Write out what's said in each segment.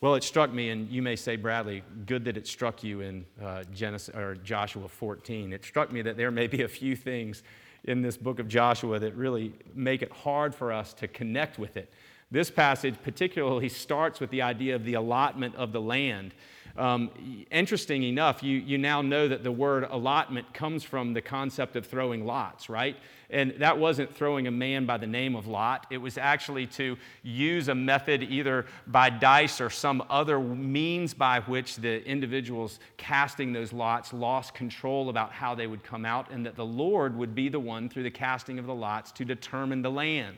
Well, it struck me, and you may say, Bradley, good that it struck you in uh, Genesis or Joshua 14. It struck me that there may be a few things in this book of Joshua that really make it hard for us to connect with it. This passage particularly starts with the idea of the allotment of the land. Um, interesting enough, you, you now know that the word allotment comes from the concept of throwing lots, right? And that wasn't throwing a man by the name of Lot. It was actually to use a method either by dice or some other means by which the individuals casting those lots lost control about how they would come out, and that the Lord would be the one through the casting of the lots to determine the land.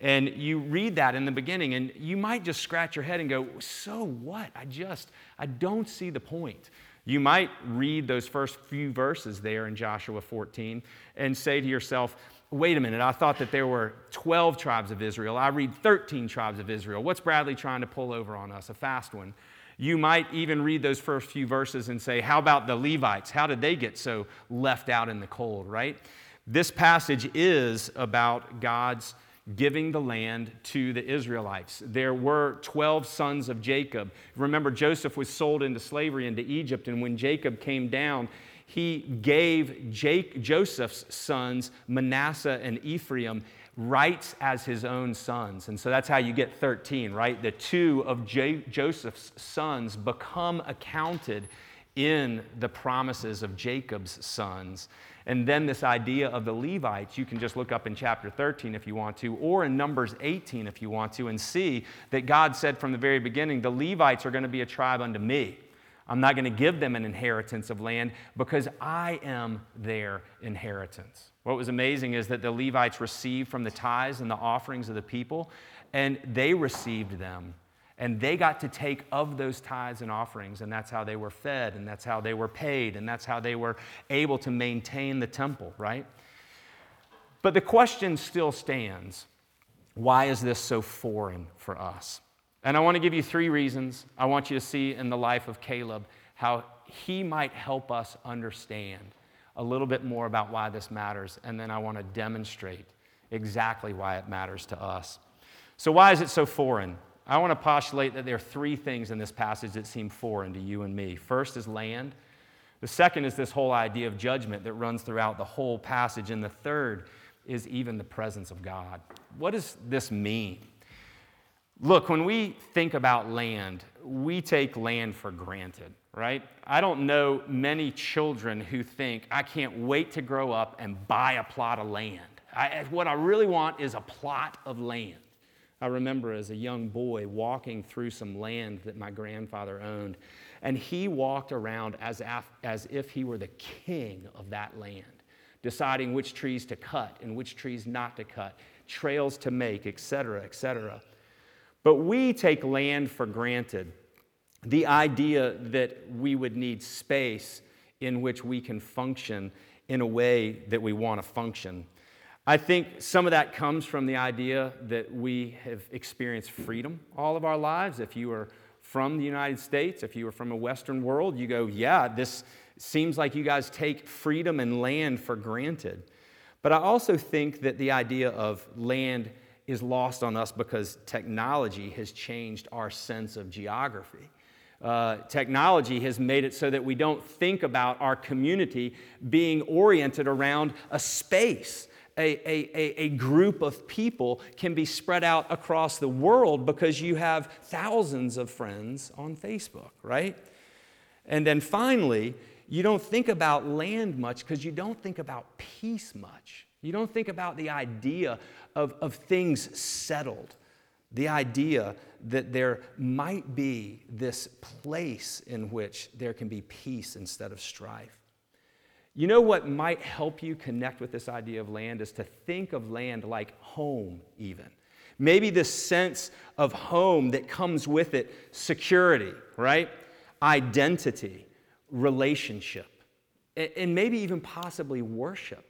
And you read that in the beginning, and you might just scratch your head and go, So what? I just, I don't see the point. You might read those first few verses there in Joshua 14 and say to yourself, wait a minute, I thought that there were 12 tribes of Israel. I read 13 tribes of Israel. What's Bradley trying to pull over on us? A fast one. You might even read those first few verses and say, how about the Levites? How did they get so left out in the cold, right? This passage is about God's giving the land to the Israelites. There were 12 sons of Jacob. Remember, Joseph was sold into slavery into Egypt, and when Jacob came down, he gave Jake, Joseph's sons, Manasseh and Ephraim, rights as his own sons. And so that's how you get 13, right? The two of J- Joseph's sons become accounted in the promises of Jacob's sons. And then this idea of the Levites, you can just look up in chapter 13 if you want to, or in Numbers 18 if you want to, and see that God said from the very beginning, the Levites are going to be a tribe unto me. I'm not going to give them an inheritance of land because I am their inheritance. What was amazing is that the Levites received from the tithes and the offerings of the people, and they received them and they got to take of those tithes and offerings, and that's how they were fed, and that's how they were paid, and that's how they were able to maintain the temple, right? But the question still stands why is this so foreign for us? And I want to give you three reasons. I want you to see in the life of Caleb how he might help us understand a little bit more about why this matters, and then I want to demonstrate exactly why it matters to us. So, why is it so foreign? I want to postulate that there are three things in this passage that seem foreign to you and me. First is land. The second is this whole idea of judgment that runs throughout the whole passage. And the third is even the presence of God. What does this mean? Look, when we think about land, we take land for granted, right? I don't know many children who think, I can't wait to grow up and buy a plot of land. I, what I really want is a plot of land. I remember as a young boy walking through some land that my grandfather owned, and he walked around as if, as if he were the king of that land, deciding which trees to cut and which trees not to cut, trails to make, etc., etc. But we take land for granted. The idea that we would need space in which we can function in a way that we want to function. I think some of that comes from the idea that we have experienced freedom all of our lives. If you are from the United States, if you are from a Western world, you go, yeah, this seems like you guys take freedom and land for granted. But I also think that the idea of land is lost on us because technology has changed our sense of geography. Uh, technology has made it so that we don't think about our community being oriented around a space a, a, a, group of people can be spread out across the world because you have thousands of friends on Facebook, right? And then finally, you don't think about land much because you don't think about peace much. You don't think about the idea of, of things settled, the idea that there might be this place in which there can be peace instead of strife. You know what might help you connect with this idea of land is to think of land like home, even. Maybe the sense of home that comes with it security, right? Identity, relationship, and maybe even possibly worship.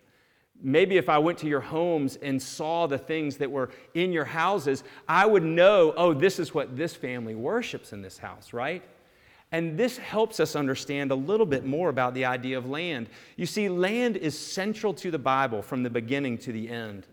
Maybe if I went to your homes and saw the things that were in your houses, I would know, oh, this is what this family worships in this house, right? And this helps us understand a little bit more about the idea of land. You see, land is central to the Bible from the beginning to the end.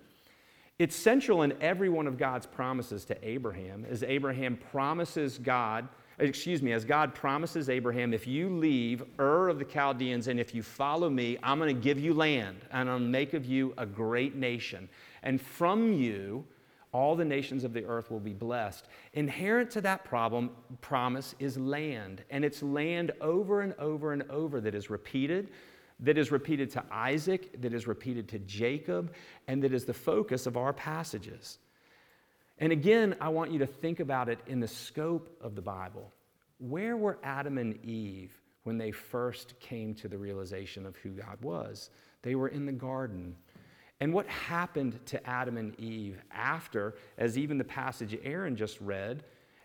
It's central in every one of God's promises to Abraham, as Abraham promises God, excuse me, as God promises Abraham, if you leave Ur of the Chaldeans and if you follow me, I'm going to give you land and I'll make of you a great nation. And from you, all the nations of the earth will be blessed. Inherent to that problem, promise is land, and it's land over and over and over that is repeated, that is repeated to Isaac, that is repeated to Jacob, and that is the focus of our passages. And again, I want you to think about it in the scope of the Bible. Where were Adam and Eve when they first came to the realization of who God was? They were in the garden. And what happened to Adam and Eve after, as even the passage Aaron just read,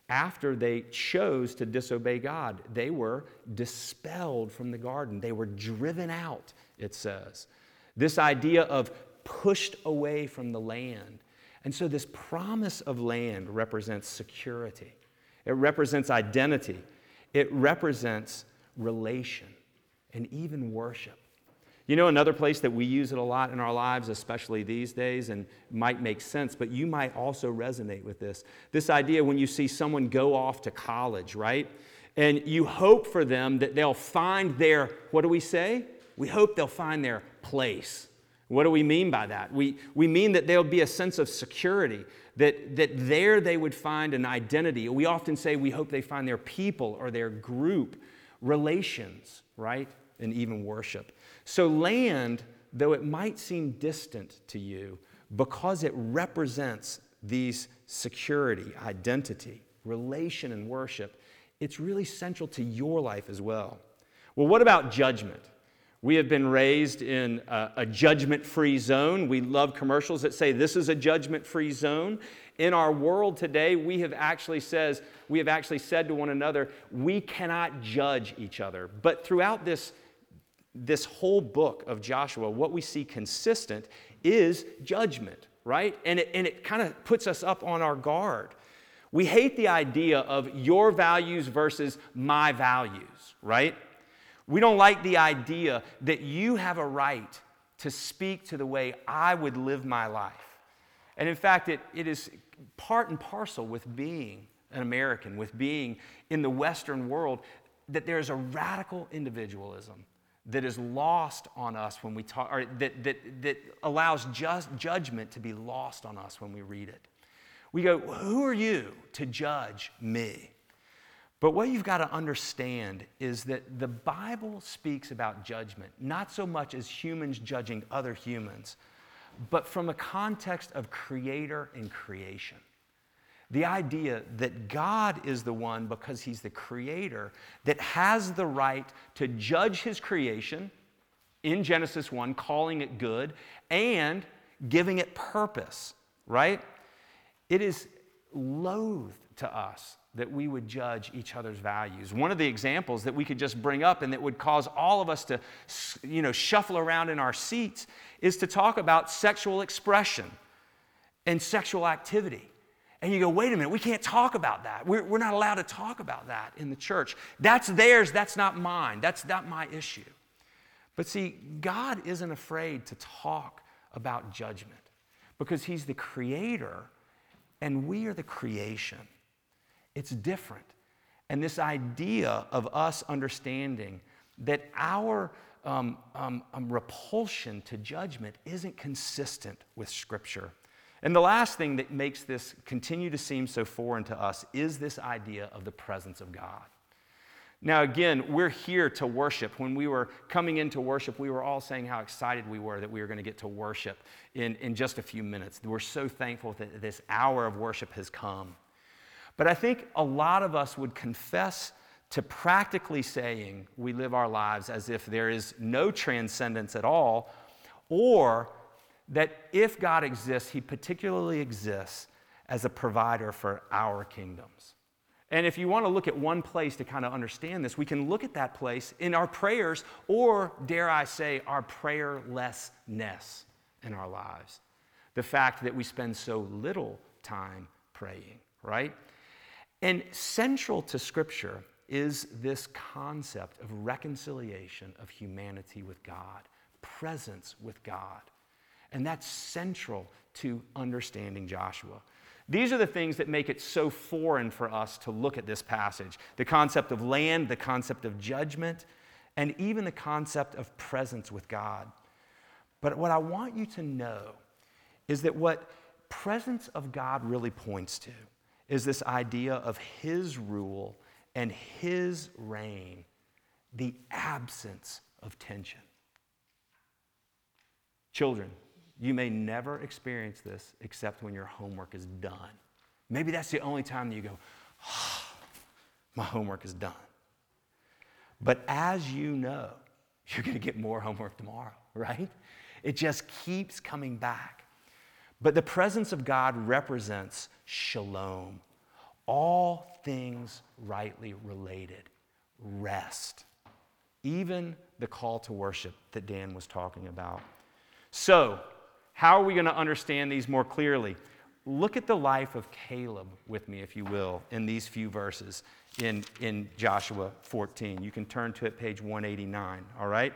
after they chose to disobey God? They were dispelled from the garden, they were driven out, it says. This idea of pushed away from the land. And so, this promise of land represents security, it represents identity, it represents relation, and even worship. You know, another place that we use it a lot in our lives, especially these days, and might make sense, but you might also resonate with this. This idea when you see someone go off to college, right? And you hope for them that they'll find their, what do we say? We hope they'll find their place. What do we mean by that? We, we mean that there'll be a sense of security, that, that there they would find an identity. We often say we hope they find their people or their group, relations, right? And even worship. So, land, though it might seem distant to you, because it represents these security, identity, relation, and worship, it's really central to your life as well. Well, what about judgment? We have been raised in a, a judgment free zone. We love commercials that say this is a judgment free zone. In our world today, we have actually says we have actually said to one another, we cannot judge each other. But throughout this this whole book of Joshua, what we see consistent is judgment, right? And it, and it kind of puts us up on our guard. We hate the idea of your values versus my values, right? We don't like the idea that you have a right to speak to the way I would live my life. And in fact, it, it is part and parcel with being an American, with being in the Western world, that there's a radical individualism that is lost on us when we talk, or that, that, that allows just judgment to be lost on us when we read it. We go, Who are you to judge me? But what you've got to understand is that the Bible speaks about judgment, not so much as humans judging other humans, but from a context of creator and creation. The idea that God is the one, because He's the creator, that has the right to judge His creation in Genesis 1, calling it good and giving it purpose, right? It is loath to us that we would judge each other's values. One of the examples that we could just bring up and that would cause all of us to you know, shuffle around in our seats is to talk about sexual expression and sexual activity. And you go, wait a minute, we can't talk about that. We're, we're not allowed to talk about that in the church. That's theirs, that's not mine. That's not my issue. But see, God isn't afraid to talk about judgment because He's the creator and we are the creation. It's different. And this idea of us understanding that our um, um, um, repulsion to judgment isn't consistent with Scripture. And the last thing that makes this continue to seem so foreign to us is this idea of the presence of God. Now, again, we're here to worship. When we were coming into worship, we were all saying how excited we were that we were going to get to worship in, in just a few minutes. We're so thankful that this hour of worship has come. But I think a lot of us would confess to practically saying we live our lives as if there is no transcendence at all, or that if God exists, he particularly exists as a provider for our kingdoms. And if you want to look at one place to kind of understand this, we can look at that place in our prayers, or dare I say, our prayerlessness in our lives. The fact that we spend so little time praying, right? And central to Scripture is this concept of reconciliation of humanity with God, presence with God. And that's central to understanding Joshua. These are the things that make it so foreign for us to look at this passage the concept of land, the concept of judgment, and even the concept of presence with God. But what I want you to know is that what presence of God really points to is this idea of His rule and His reign, the absence of tension. Children, you may never experience this except when your homework is done. Maybe that's the only time that you go, oh, my homework is done. But as you know, you're going to get more homework tomorrow, right? It just keeps coming back. But the presence of God represents shalom, all things rightly related, rest, even the call to worship that Dan was talking about. So, how are we going to understand these more clearly? Look at the life of Caleb with me, if you will, in these few verses in, in Joshua 14. You can turn to it, page 189, all right?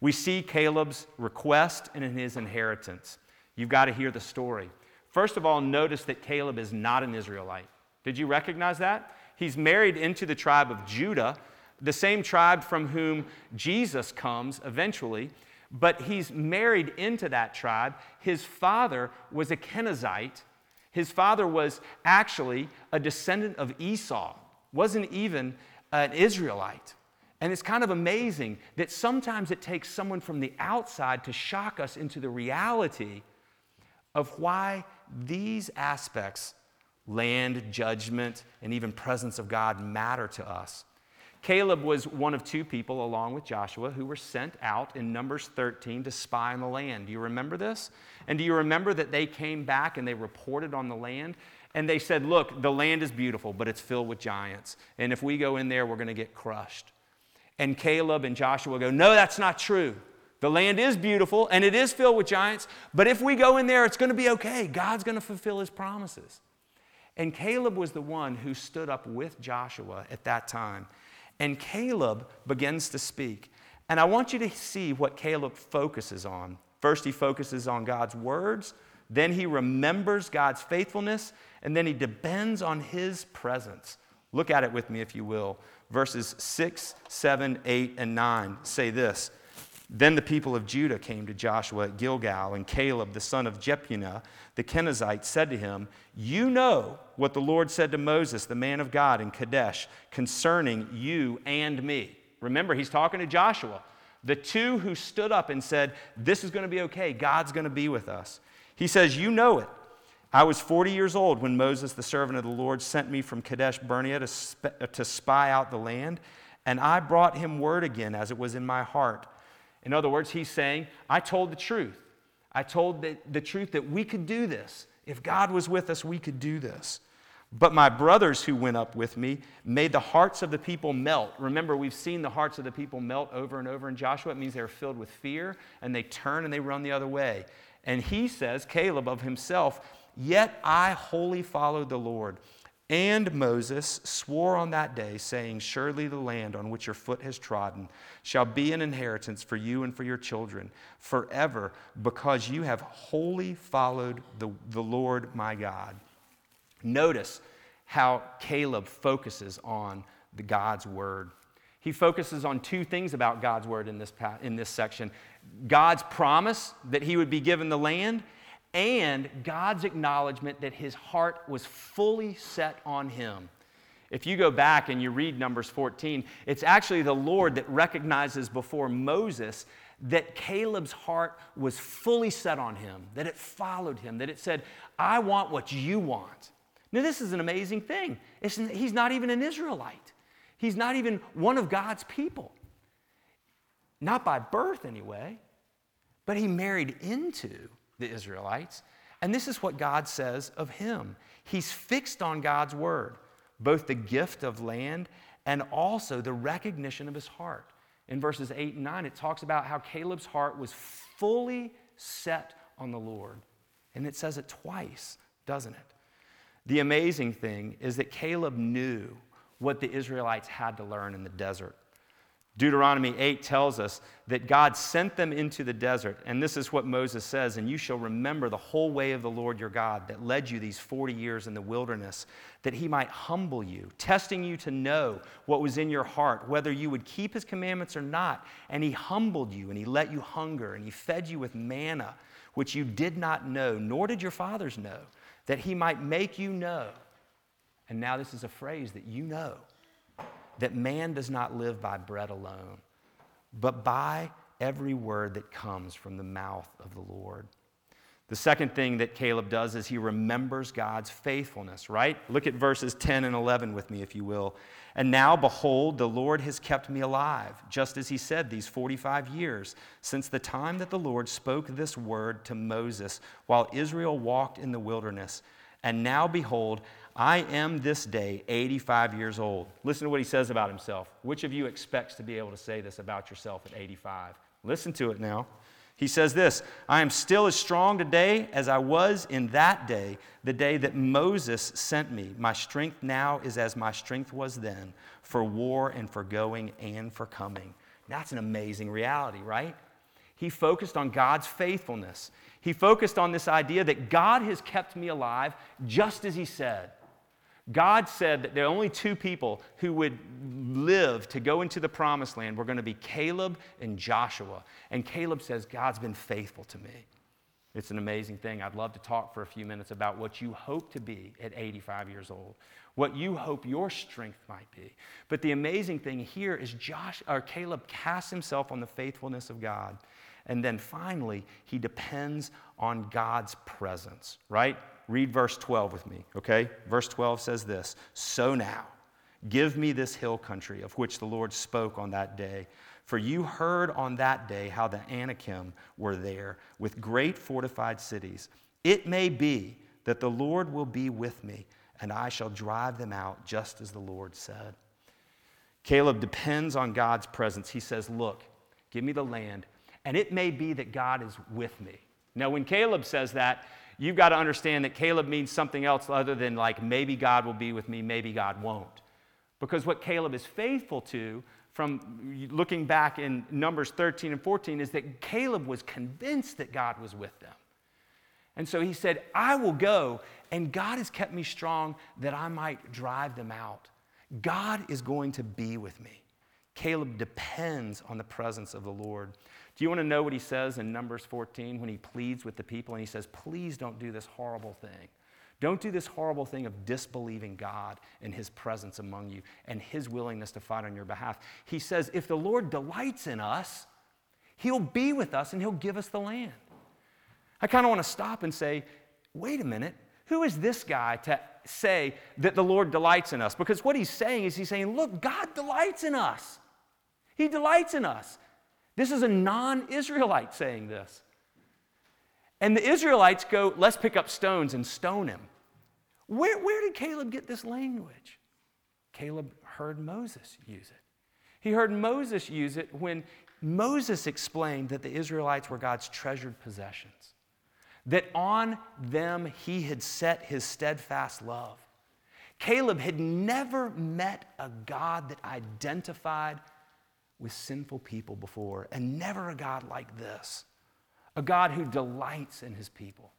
We see Caleb's request and in his inheritance. You've got to hear the story. First of all, notice that Caleb is not an Israelite. Did you recognize that? He's married into the tribe of Judah, the same tribe from whom Jesus comes eventually, but he's married into that tribe. His father was a Kenizzite. His father was actually a descendant of Esau, wasn't even an Israelite. And it's kind of amazing that sometimes it takes someone from the outside to shock us into the reality of why these aspects land, judgment, and even presence of God matter to us. Caleb was one of two people, along with Joshua, who were sent out in Numbers 13 to spy on the land. Do you remember this? And do you remember that they came back and they reported on the land? And they said, Look, the land is beautiful, but it's filled with giants. And if we go in there, we're going to get crushed. And Caleb and Joshua go, No, that's not true. The land is beautiful and it is filled with giants, but if we go in there, it's going to be okay. God's going to fulfill his promises. And Caleb was the one who stood up with Joshua at that time. And Caleb begins to speak. And I want you to see what Caleb focuses on. First, he focuses on God's words, then, he remembers God's faithfulness, and then he depends on his presence. Look at it with me, if you will. Verses 6, 7, 8, and 9 say this Then the people of Judah came to Joshua at Gilgal, and Caleb, the son of Jephunneh, the Kenizzite, said to him, You know what the Lord said to Moses, the man of God, in Kadesh, concerning you and me. Remember, he's talking to Joshua, the two who stood up and said, This is going to be okay. God's going to be with us. He says, You know it. I was 40 years old when Moses, the servant of the Lord, sent me from Kadesh Barnea to, sp- to spy out the land, and I brought him word again as it was in my heart. In other words, he's saying, I told the truth. I told the, the truth that we could do this. If God was with us, we could do this. But my brothers who went up with me made the hearts of the people melt. Remember, we've seen the hearts of the people melt over and over in Joshua. It means they're filled with fear and they turn and they run the other way. And he says, Caleb of himself, Yet I wholly followed the Lord. And Moses swore on that day, saying, Surely the land on which your foot has trodden shall be an inheritance for you and for your children forever, because you have wholly followed the, the Lord my God. Notice how Caleb focuses on the God's word. He focuses on two things about God's word in this, in this section God's promise that he would be given the land, and God's acknowledgement that his heart was fully set on him. If you go back and you read Numbers 14, it's actually the Lord that recognizes before Moses that Caleb's heart was fully set on him, that it followed him, that it said, I want what you want. Now, this is an amazing thing. It's, he's not even an Israelite, he's not even one of God's people. Not by birth, anyway, but he married into the Israelites. And this is what God says of him He's fixed on God's word, both the gift of land and also the recognition of his heart. In verses 8 and 9, it talks about how Caleb's heart was fully set on the Lord. And it says it twice, doesn't it? The amazing thing is that Caleb knew what the Israelites had to learn in the desert. Deuteronomy 8 tells us that God sent them into the desert. And this is what Moses says And you shall remember the whole way of the Lord your God that led you these 40 years in the wilderness, that he might humble you, testing you to know what was in your heart, whether you would keep his commandments or not. And he humbled you, and he let you hunger, and he fed you with manna, which you did not know, nor did your fathers know, that he might make you know. And now this is a phrase that you know that man does not live by bread alone, but by every word that comes from the mouth of the Lord. The second thing that Caleb does is he remembers God's faithfulness, right? Look at verses 10 and 11 with me, if you will. And now, behold, the Lord has kept me alive, just as he said these 45 years, since the time that the Lord spoke this word to Moses while Israel walked in the wilderness. And now, behold, I am this day 85 years old. Listen to what he says about himself. Which of you expects to be able to say this about yourself at 85? Listen to it now. He says this I am still as strong today as I was in that day, the day that Moses sent me. My strength now is as my strength was then, for war and for going and for coming. That's an amazing reality, right? He focused on God's faithfulness. He focused on this idea that God has kept me alive just as He said. God said that are only two people who would live to go into the promised land were going to be Caleb and Joshua. And Caleb says, God's been faithful to me. It's an amazing thing. I'd love to talk for a few minutes about what you hope to be at 85 years old, what you hope your strength might be. But the amazing thing here is Josh or Caleb casts himself on the faithfulness of God. And then finally, he depends on God's presence, right? Read verse 12 with me, okay? Verse 12 says this So now, give me this hill country of which the Lord spoke on that day. For you heard on that day how the Anakim were there with great fortified cities. It may be that the Lord will be with me, and I shall drive them out, just as the Lord said. Caleb depends on God's presence. He says, Look, give me the land, and it may be that God is with me. Now, when Caleb says that, you've got to understand that Caleb means something else other than like maybe God will be with me, maybe God won't. Because what Caleb is faithful to from looking back in Numbers 13 and 14 is that Caleb was convinced that God was with them. And so he said, I will go, and God has kept me strong that I might drive them out. God is going to be with me. Caleb depends on the presence of the Lord. Do you want to know what he says in Numbers 14 when he pleads with the people and he says, Please don't do this horrible thing. Don't do this horrible thing of disbelieving God and his presence among you and his willingness to fight on your behalf. He says, If the Lord delights in us, he'll be with us and he'll give us the land. I kind of want to stop and say, Wait a minute. Who is this guy to say that the Lord delights in us? Because what he's saying is, he's saying, Look, God delights in us. He delights in us. This is a non Israelite saying this. And the Israelites go, let's pick up stones and stone him. Where, where did Caleb get this language? Caleb heard Moses use it. He heard Moses use it when Moses explained that the Israelites were God's treasured possessions, that on them he had set his steadfast love. Caleb had never met a God that identified with sinful people before, and never a God like this a God who delights in his people.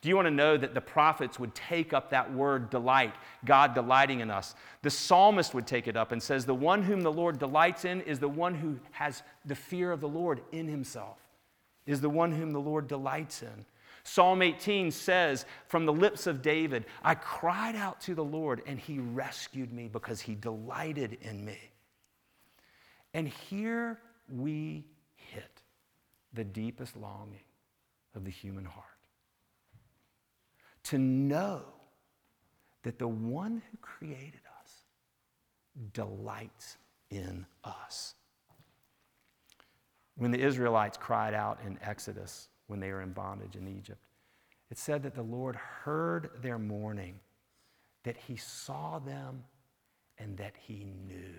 Do you want to know that the prophets would take up that word delight, God delighting in us? The psalmist would take it up and says, The one whom the Lord delights in is the one who has the fear of the Lord in himself, is the one whom the Lord delights in. Psalm 18 says, From the lips of David, I cried out to the Lord, and he rescued me because he delighted in me. And here we hit the deepest longing of the human heart to know that the one who created us delights in us. When the Israelites cried out in Exodus when they were in bondage in Egypt, it said that the Lord heard their mourning, that he saw them, and that he knew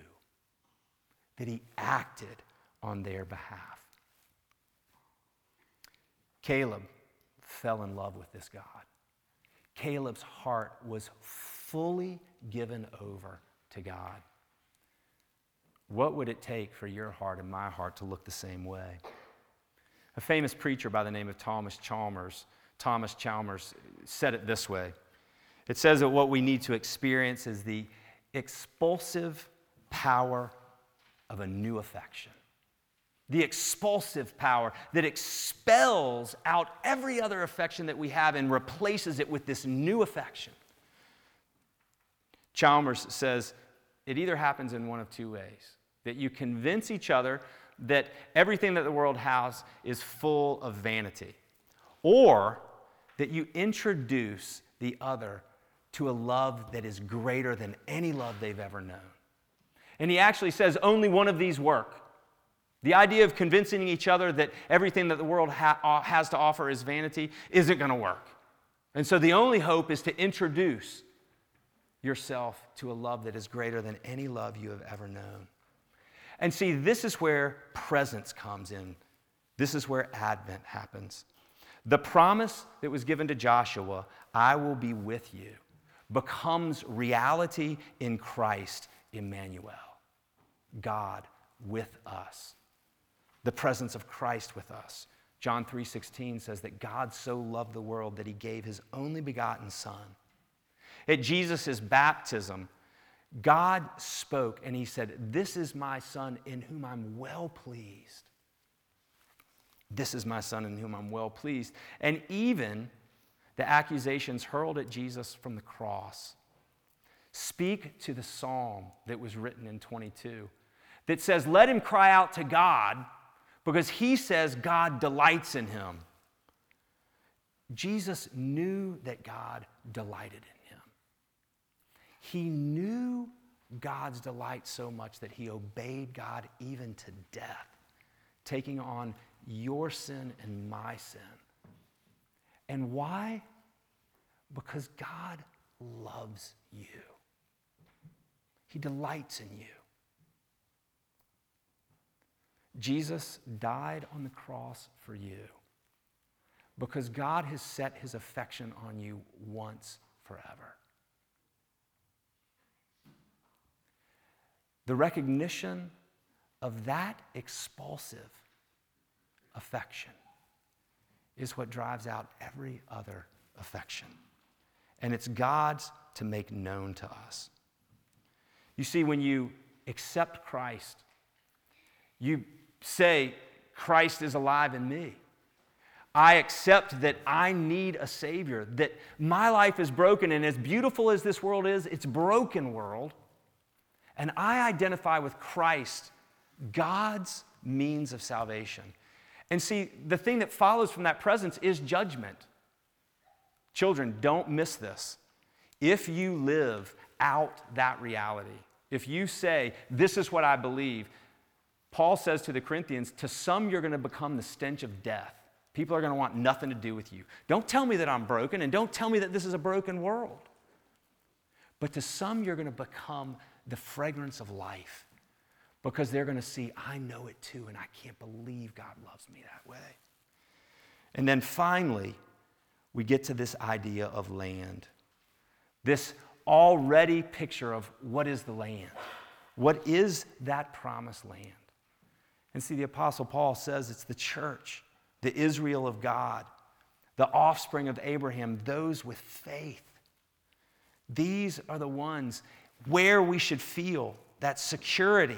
that he acted on their behalf. Caleb fell in love with this God. Caleb's heart was fully given over to God. What would it take for your heart and my heart to look the same way? A famous preacher by the name of Thomas Chalmers, Thomas Chalmers said it this way. It says that what we need to experience is the expulsive power of a new affection. The expulsive power that expels out every other affection that we have and replaces it with this new affection. Chalmers says it either happens in one of two ways that you convince each other that everything that the world has is full of vanity, or that you introduce the other to a love that is greater than any love they've ever known. And he actually says only one of these work. The idea of convincing each other that everything that the world ha- uh, has to offer is vanity isn't going to work. And so the only hope is to introduce yourself to a love that is greater than any love you have ever known. And see, this is where presence comes in. This is where Advent happens. The promise that was given to Joshua, I will be with you, becomes reality in Christ, Emmanuel, God with us. The presence of Christ with us. John 3:16 says that God so loved the world that he gave his only begotten son. At Jesus' baptism, God spoke and he said, This is my son in whom I'm well pleased. This is my son in whom I'm well pleased. And even the accusations hurled at Jesus from the cross speak to the psalm that was written in 22 that says, Let him cry out to God because he says God delights in him. Jesus knew that God delighted in him. He knew God's delight so much that he obeyed God even to death, taking on your sin and my sin. And why? Because God loves you, He delights in you. Jesus died on the cross for you because God has set His affection on you once forever. The recognition of that expulsive affection is what drives out every other affection. And it's God's to make known to us. You see, when you accept Christ, you say, Christ is alive in me. I accept that I need a Savior, that my life is broken, and as beautiful as this world is, it's broken world. And I identify with Christ, God's means of salvation. And see, the thing that follows from that presence is judgment. Children, don't miss this. If you live out that reality, if you say, This is what I believe, Paul says to the Corinthians, To some you're going to become the stench of death. People are going to want nothing to do with you. Don't tell me that I'm broken, and don't tell me that this is a broken world. But to some, you're going to become the fragrance of life because they're going to see, I know it too, and I can't believe God loves me that way. And then finally, we get to this idea of land. This already picture of what is the land? What is that promised land? And see, the Apostle Paul says it's the church, the Israel of God, the offspring of Abraham, those with faith. These are the ones where we should feel that security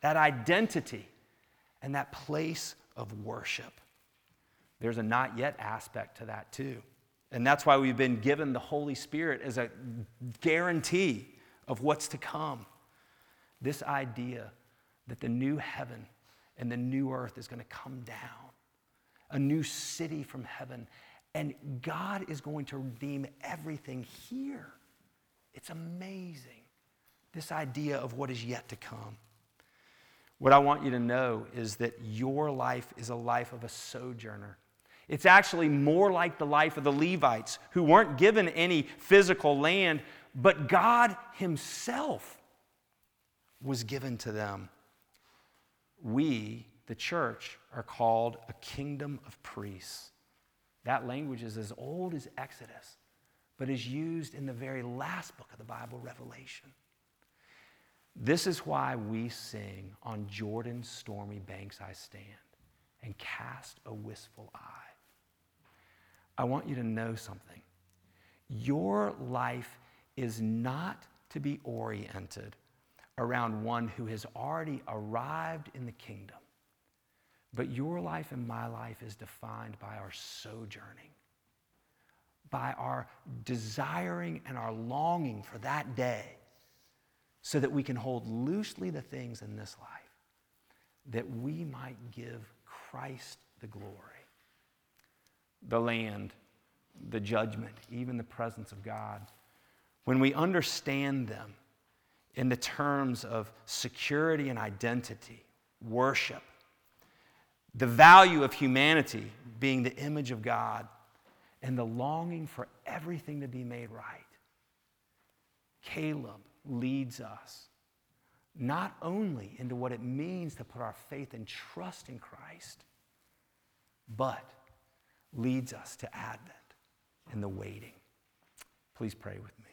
that identity, and that place of worship. There's a not yet aspect to that too. And that's why we've been given the Holy Spirit as a guarantee of what's to come. This idea that the new heaven and the new earth is going to come down, a new city from heaven, and God is going to redeem everything here. It's amazing, this idea of what is yet to come. What I want you to know is that your life is a life of a sojourner. It's actually more like the life of the Levites, who weren't given any physical land, but God Himself was given to them. We, the church, are called a kingdom of priests. That language is as old as Exodus, but is used in the very last book of the Bible, Revelation. This is why we sing, On Jordan's stormy banks I stand and cast a wistful eye. I want you to know something. Your life is not to be oriented around one who has already arrived in the kingdom. But your life and my life is defined by our sojourning, by our desiring and our longing for that day, so that we can hold loosely the things in this life, that we might give Christ the glory. The land, the judgment, even the presence of God. When we understand them in the terms of security and identity, worship, the value of humanity being the image of God, and the longing for everything to be made right, Caleb leads us not only into what it means to put our faith and trust in Christ, but leads us to Advent and the waiting. Please pray with me.